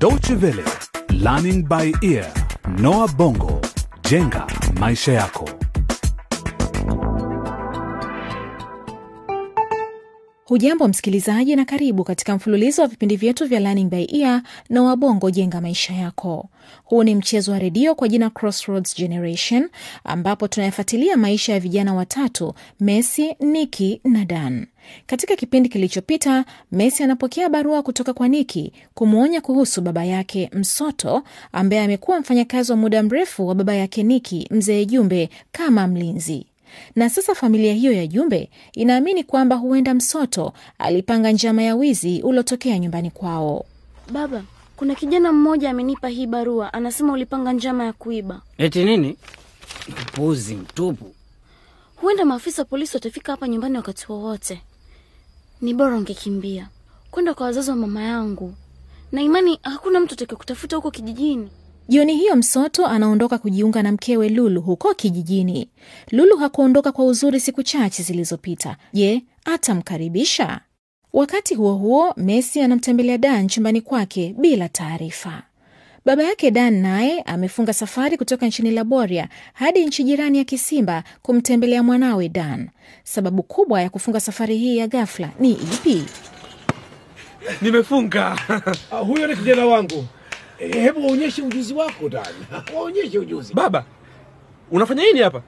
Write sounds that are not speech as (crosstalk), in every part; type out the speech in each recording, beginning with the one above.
Deutsche Welle, Learning by Ear, Noah Bongo, jenga maisha yako. Hujambo msikilizaji, na karibu katika mfululizo wa vipindi vyetu vya Learning by Ear na Wabongo jenga maisha yako. Huu ni mchezo wa redio kwa jina Crossroads Generation, ambapo tunayafuatilia maisha ya vijana watatu, Messi, Niki na Dan. Katika kipindi kilichopita, Messi anapokea barua kutoka kwa Niki kumwonya kuhusu baba yake Msoto, ambaye amekuwa mfanyakazi wa muda mrefu wa baba yake Niki, mzee Jumbe, kama mlinzi na sasa familia hiyo ya Jumbe inaamini kwamba huenda Msoto alipanga njama ya wizi uliotokea nyumbani kwao. Baba, kuna kijana mmoja amenipa hii barua, anasema ulipanga njama ya kuiba. Eti nini? Upuzi mtupu. Huenda maafisa wa polisi watafika hapa nyumbani wakati wowote. Ni bora ungekimbia kwenda kwa wazazi wa mama yangu, na imani hakuna mtu atake kutafuta huko kijijini. Jioni hiyo Msoto anaondoka kujiunga na mkewe Lulu huko kijijini. Lulu hakuondoka kwa uzuri siku chache zilizopita. Je, atamkaribisha? Wakati huo huo, Messi anamtembelea Dan chumbani kwake bila taarifa. Baba yake Dan naye amefunga safari kutoka nchini Laboria hadi nchi jirani ya Kisimba kumtembelea mwanawe Dan. Sababu kubwa ya kufunga safari hii ya ghafla ni ipi? Nimefunga. (laughs) Ah, huyo ni kijana wangu. Eh, Hebu waonyeshe ujuzi wako Dan, waonyeshe ujuzi. Baba, unafanya nini hapa?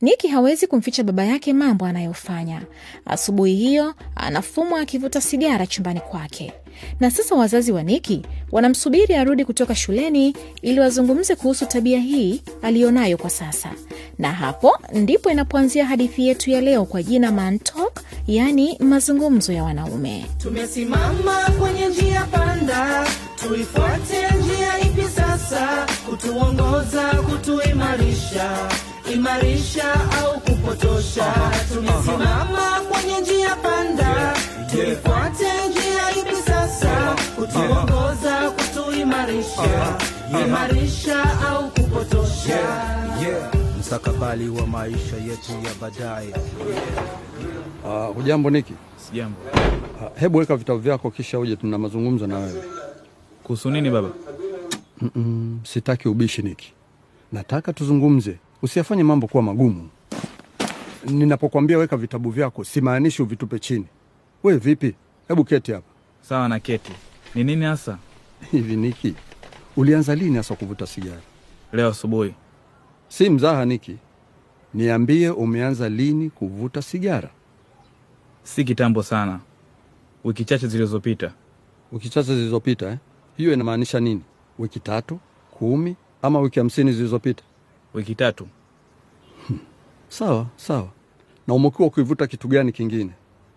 Niki hawezi kumficha baba yake mambo anayofanya. Asubuhi hiyo anafumwa akivuta sigara chumbani kwake, na sasa wazazi wa Niki wanamsubiri arudi kutoka shuleni ili wazungumze kuhusu tabia hii aliyonayo kwa sasa. Na hapo ndipo inapoanzia hadithi yetu ya leo kwa jina Man Talk, yaani mazungumzo ya wanaume. Tumesimama kwenye njia panda, tuifuate njia ipi sasa? Kutuongoza, kutuimarisha, imarisha au kupotosha? Tumesimama kwenye njia panda, tuifuate njia ipi sasa? Kutuongoza, kutuimarisha, imarisha au kupotosha? mstakabali wa maisha yetu ya baadaye. Uh, Niki? Sijambo. Uh, hebu weka vitabu vyako kisha uje, tuna mazungumzo na wewe. Kuhusu nini baba? Mm-mm, sitaki ubishi Niki, nataka tuzungumze, usiyafanye mambo kuwa magumu. Ninapokwambia weka vitabu vyako simaanishi uvitupe chini. We vipi? Hebu keti hapa. Sawa na keti. Ni nini hasa? Hivi Niki, ulianza lini hasa kuvuta sigara? Leo asubuhi. Si mzaha Niki, niambie umeanza lini kuvuta sigara? Si kitambo sana, wiki chache zilizopita. Wiki chache zilizopita eh? Hiyo inamaanisha nini? Wiki tatu, kumi ama wiki hamsini zilizopita? Wiki tatu. Sawa sawa. Na umekuwa ukivuta kitu gani kingine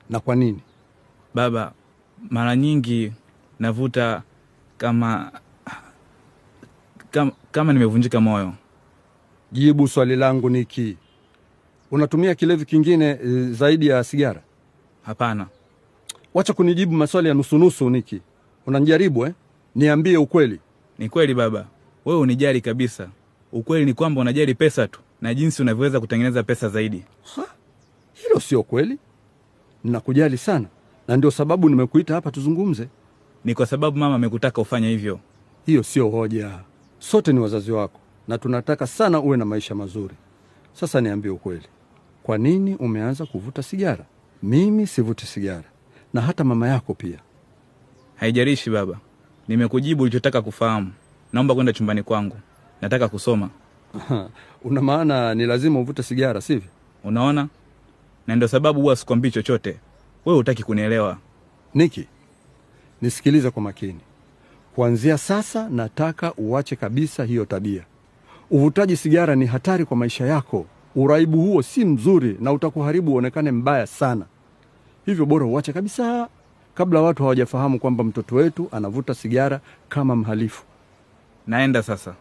na kwa nini? Baba, mara nyingi navuta kama kama, kama nimevunjika moyo. Jibu swali langu Niki, unatumia kilevi kingine e, zaidi ya sigara? Hapana. Wacha kunijibu maswali ya nusunusu Niki, unanijaribu eh? Niambie ukweli. Ni kweli baba, wewe unijali kabisa. Ukweli ni kwamba unajali pesa tu na jinsi unavyoweza kutengeneza pesa zaidi. Hilo sio kweli. Ninakujali sana, na ndio sababu nimekuita hapa tuzungumze. Ni kwa sababu mama amekutaka ufanye hivyo. Hiyo sio hoja. Sote ni wazazi wako na tunataka sana uwe na maisha mazuri. Sasa niambie ukweli, kwa nini umeanza kuvuta sigara? Mimi sivuti sigara na hata mama yako pia. Haijalishi baba, nimekujibu ulichotaka kufahamu. Naomba kwenda chumbani kwangu, nataka kusoma. (laughs) Una maana ni lazima uvute sigara, sivyo? Unaona, na ndio sababu huwa sikwambii chochote. Wewe hutaki kunielewa. Niki, nisikilize kwa makini. Kuanzia sasa nataka uache kabisa hiyo tabia. Uvutaji sigara ni hatari kwa maisha yako. Uraibu huo si mzuri na utakuharibu uonekane mbaya sana. Hivyo bora uache kabisa kabla watu hawajafahamu kwamba mtoto wetu anavuta sigara kama mhalifu. Naenda sasa.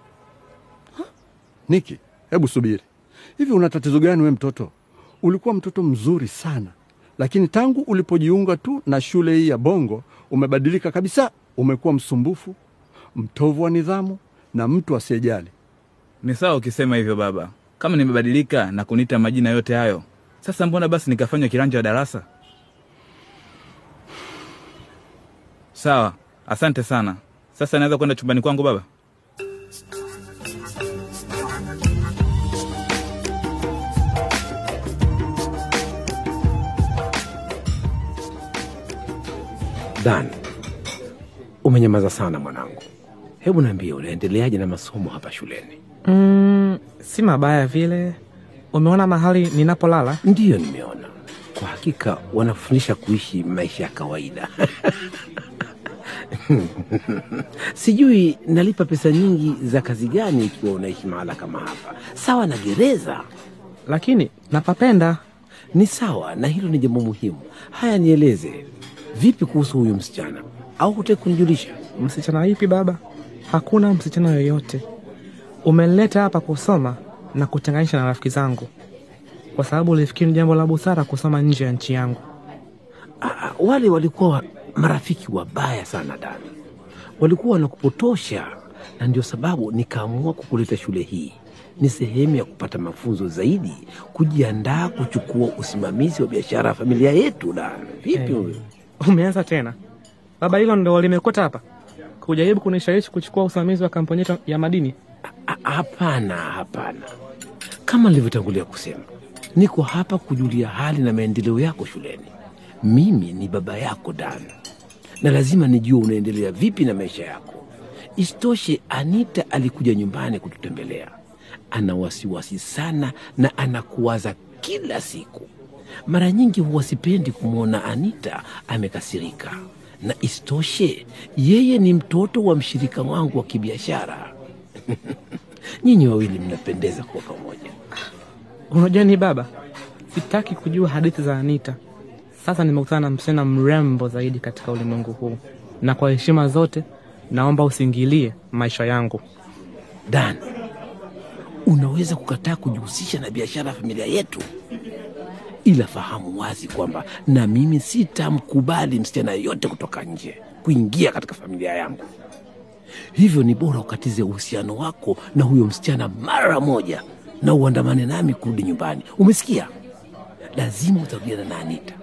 Niki, hebu subiri. Hivi una tatizo gani we mtoto? Ulikuwa mtoto mzuri sana, lakini tangu ulipojiunga tu na shule hii ya Bongo umebadilika kabisa. Umekuwa msumbufu, mtovu wa nidhamu na mtu asiyejali. Ni sawa ukisema hivyo baba, kama nimebadilika na kuniita majina yote hayo, sasa mbona basi nikafanywa kiranja wa darasa? Sawa, asante sana. Sasa naweza kwenda chumbani kwangu baba? Dan, umenyamaza sana mwanangu. Hebu niambie, unaendeleaje na masomo hapa shuleni? Mm, si mabaya vile. Umeona mahali ninapolala? Ndiyo, nimeona. Kwa hakika wanafundisha kuishi maisha ya kawaida. (laughs) Sijui nalipa pesa nyingi za kazi gani ikiwa unaishi mahala kama hapa, sawa na gereza. Lakini napapenda. Ni sawa, na hilo ni jambo muhimu. Haya, nieleze vipi kuhusu huyu msichana, au hutaki kunijulisha? Msichana ipi baba? Hakuna msichana yoyote. Umenileta hapa kusoma na kutenganisha na rafiki zangu, kwa sababu ulifikiri ni jambo la busara kusoma nje ya nchi yangu. Ah, wale walikuwa marafiki wabaya sana Dani, walikuwa wanakupotosha, na ndio sababu nikaamua kukuleta shule hii. Ni sehemu ya kupata mafunzo zaidi, kujiandaa kuchukua usimamizi wa biashara ya familia yetu. Dani, vipi huyo? Hey, Umeanza tena baba? Hilo ndo limekuta hapa kujaribu kunishawishi kuchukua usimamizi wa kampuni yetu ya madini? Hapana, hapana. Kama nilivyotangulia kusema, niko hapa kujulia hali na maendeleo yako shuleni. Mimi ni baba yako Dan, na lazima nijue unaendelea vipi na maisha yako. Isitoshe, Anita alikuja nyumbani kututembelea. Ana wasiwasi sana na anakuwaza kila siku. Mara nyingi huwa sipendi kumwona Anita amekasirika, na isitoshe, yeye ni mtoto wa mshirika wangu wa kibiashara. (laughs) Nyinyi wawili mnapendeza kuwa pamoja. Unajua ni baba, sitaki kujua hadithi za Anita. Sasa nimekutana na msichana mrembo zaidi katika ulimwengu huu, na kwa heshima zote naomba usiingilie maisha yangu. Dan, unaweza kukataa kujihusisha na biashara ya familia yetu, ila fahamu wazi kwamba na mimi sitamkubali msichana yeyote kutoka nje kuingia katika familia yangu. Hivyo ni bora ukatize uhusiano wako na huyo msichana mara moja na uandamane nami kurudi nyumbani. Umesikia? Lazima utarudiana na Anita.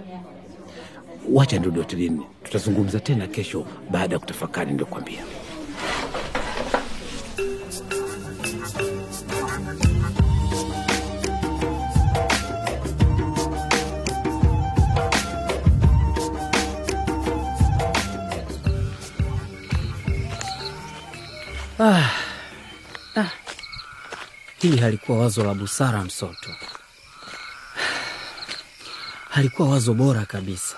Wacha nirudi hotelini, tutazungumza tena kesho baada ya kutafakari niliokwambia. Ah. Hili halikuwa wazo la busara, Msoto. Halikuwa wazo bora kabisa.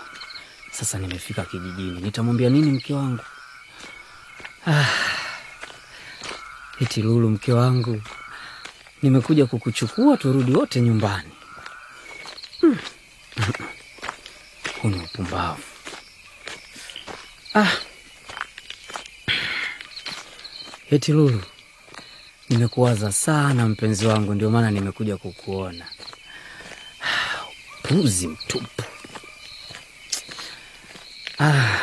Sasa nimefika kijijini, nitamwambia nini mke wangu? Ah, eti Lulu, mke wangu, nimekuja kukuchukua turudi wote nyumbani. Hmm. Huu upumbavu. Ah. Eti Lulu, nimekuwaza sana mpenzi wangu, ndio maana nimekuja kukuona. Puzi mtupu. Ah,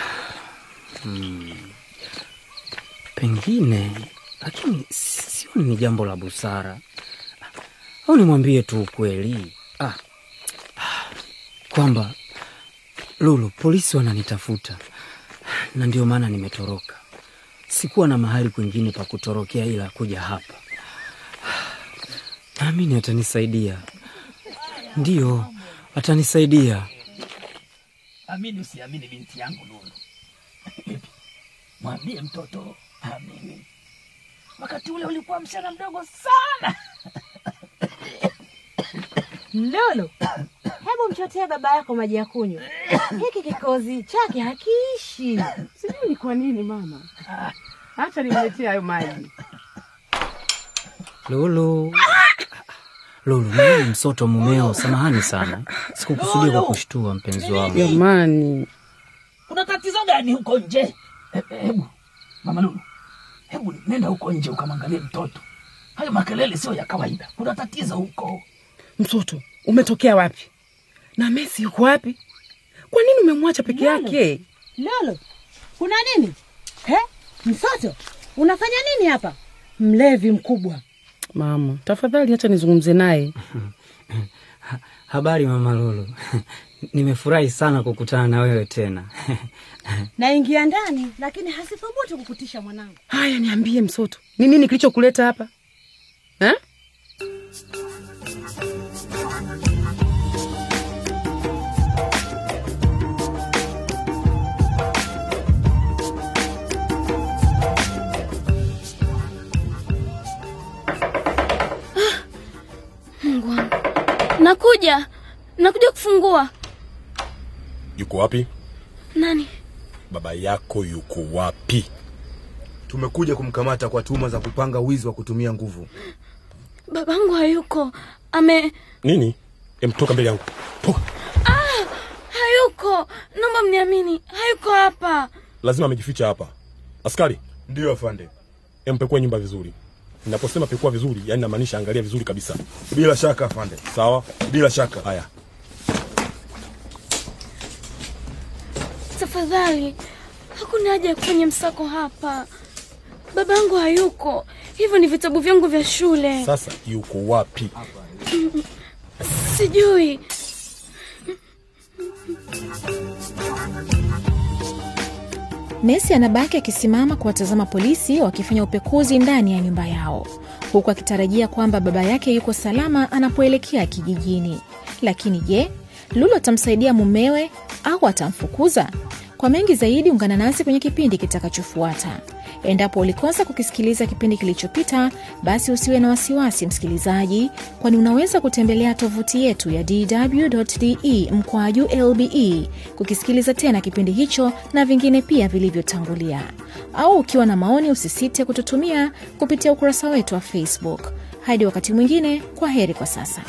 hmm. Pengine, lakini sioni ni jambo la busara, au nimwambie tu ukweli ah, kwamba Lulu, polisi wananitafuta na ndio maana nimetoroka. Sikuwa na mahali kwingine pa kutorokea ila kuja hapa. Naamini atanisaidia, ndiyo atanisaidia. Amini usiamini, binti yangu Lulu. Mwambie mtoto amini. Wakati ule ulikuwa msichana mdogo sana. Lulu, hebu mchotee baba yako maji ya kunywa. Hiki kikozi chake hakiishi. Ni kwa nini mama. Acha nimletea hayo maji. Lulu, Lulu, mimi msoto mumeo, samahani sana, sikukusudia kwa kushtua mpenzi wangu. Jamani, Kuna tatizo gani huko nje? He- Hebu mama Lulu, hebu nenda huko nje ukamwangalie mtoto. Hayo makelele sio ya kawaida, kuna tatizo huko. Msoto, umetokea wapi? Na Messi yuko wapi? Kwa nini umemwacha peke yake? Lolo, kuna nini? He? Msoto, unafanya nini hapa? Mlevi mkubwa. Mama, tafadhali acha nizungumze naye. (laughs) Habari mama Lulu, (laughs) Nimefurahi sana kukutana na wewe tena. (laughs) naingia ndani lakini hasithubutu kukutisha mwanangu Haya, niambie Msoto, ni nini kilichokuleta hapa eh? Nakuja, nakuja kufungua. Yuko wapi? Nani? Baba yako yuko wapi? Tumekuja kumkamata kwa tuhuma za kupanga wizi wa kutumia nguvu. Babangu hayuko, ame Nini? Emtoka mbele yangu. ah, hayuko. Naomba mniamini, hayuko hapa. Lazima amejificha hapa. Askari. Ndiyo afande. Empekue nyumba vizuri. Ninaposema pekua vizuri, yani namaanisha angalia vizuri kabisa. Bila shaka afande. Sawa? Bila shaka. Haya. Tafadhali, hakuna haja ya kufanya msako hapa. Babangu hayuko, hivyo ni vitabu vyangu vya shule. Sasa yuko wapi? Sijui. Messi anabaki akisimama kuwatazama polisi wakifanya upekuzi ndani ya nyumba yao, huku akitarajia kwamba baba yake yuko salama anapoelekea kijijini. Lakini je, Lulu atamsaidia mumewe au atamfukuza? Kwa mengi zaidi, ungana nasi kwenye kipindi kitakachofuata. Endapo ulikosa kukisikiliza kipindi kilichopita, basi usiwe na wasiwasi msikilizaji, kwani unaweza kutembelea tovuti yetu ya dw.de mkwaju lbe kukisikiliza tena kipindi hicho na vingine pia vilivyotangulia. Au ukiwa na maoni, usisite kututumia kupitia ukurasa wetu wa Facebook. Hadi wakati mwingine, kwa heri kwa sasa.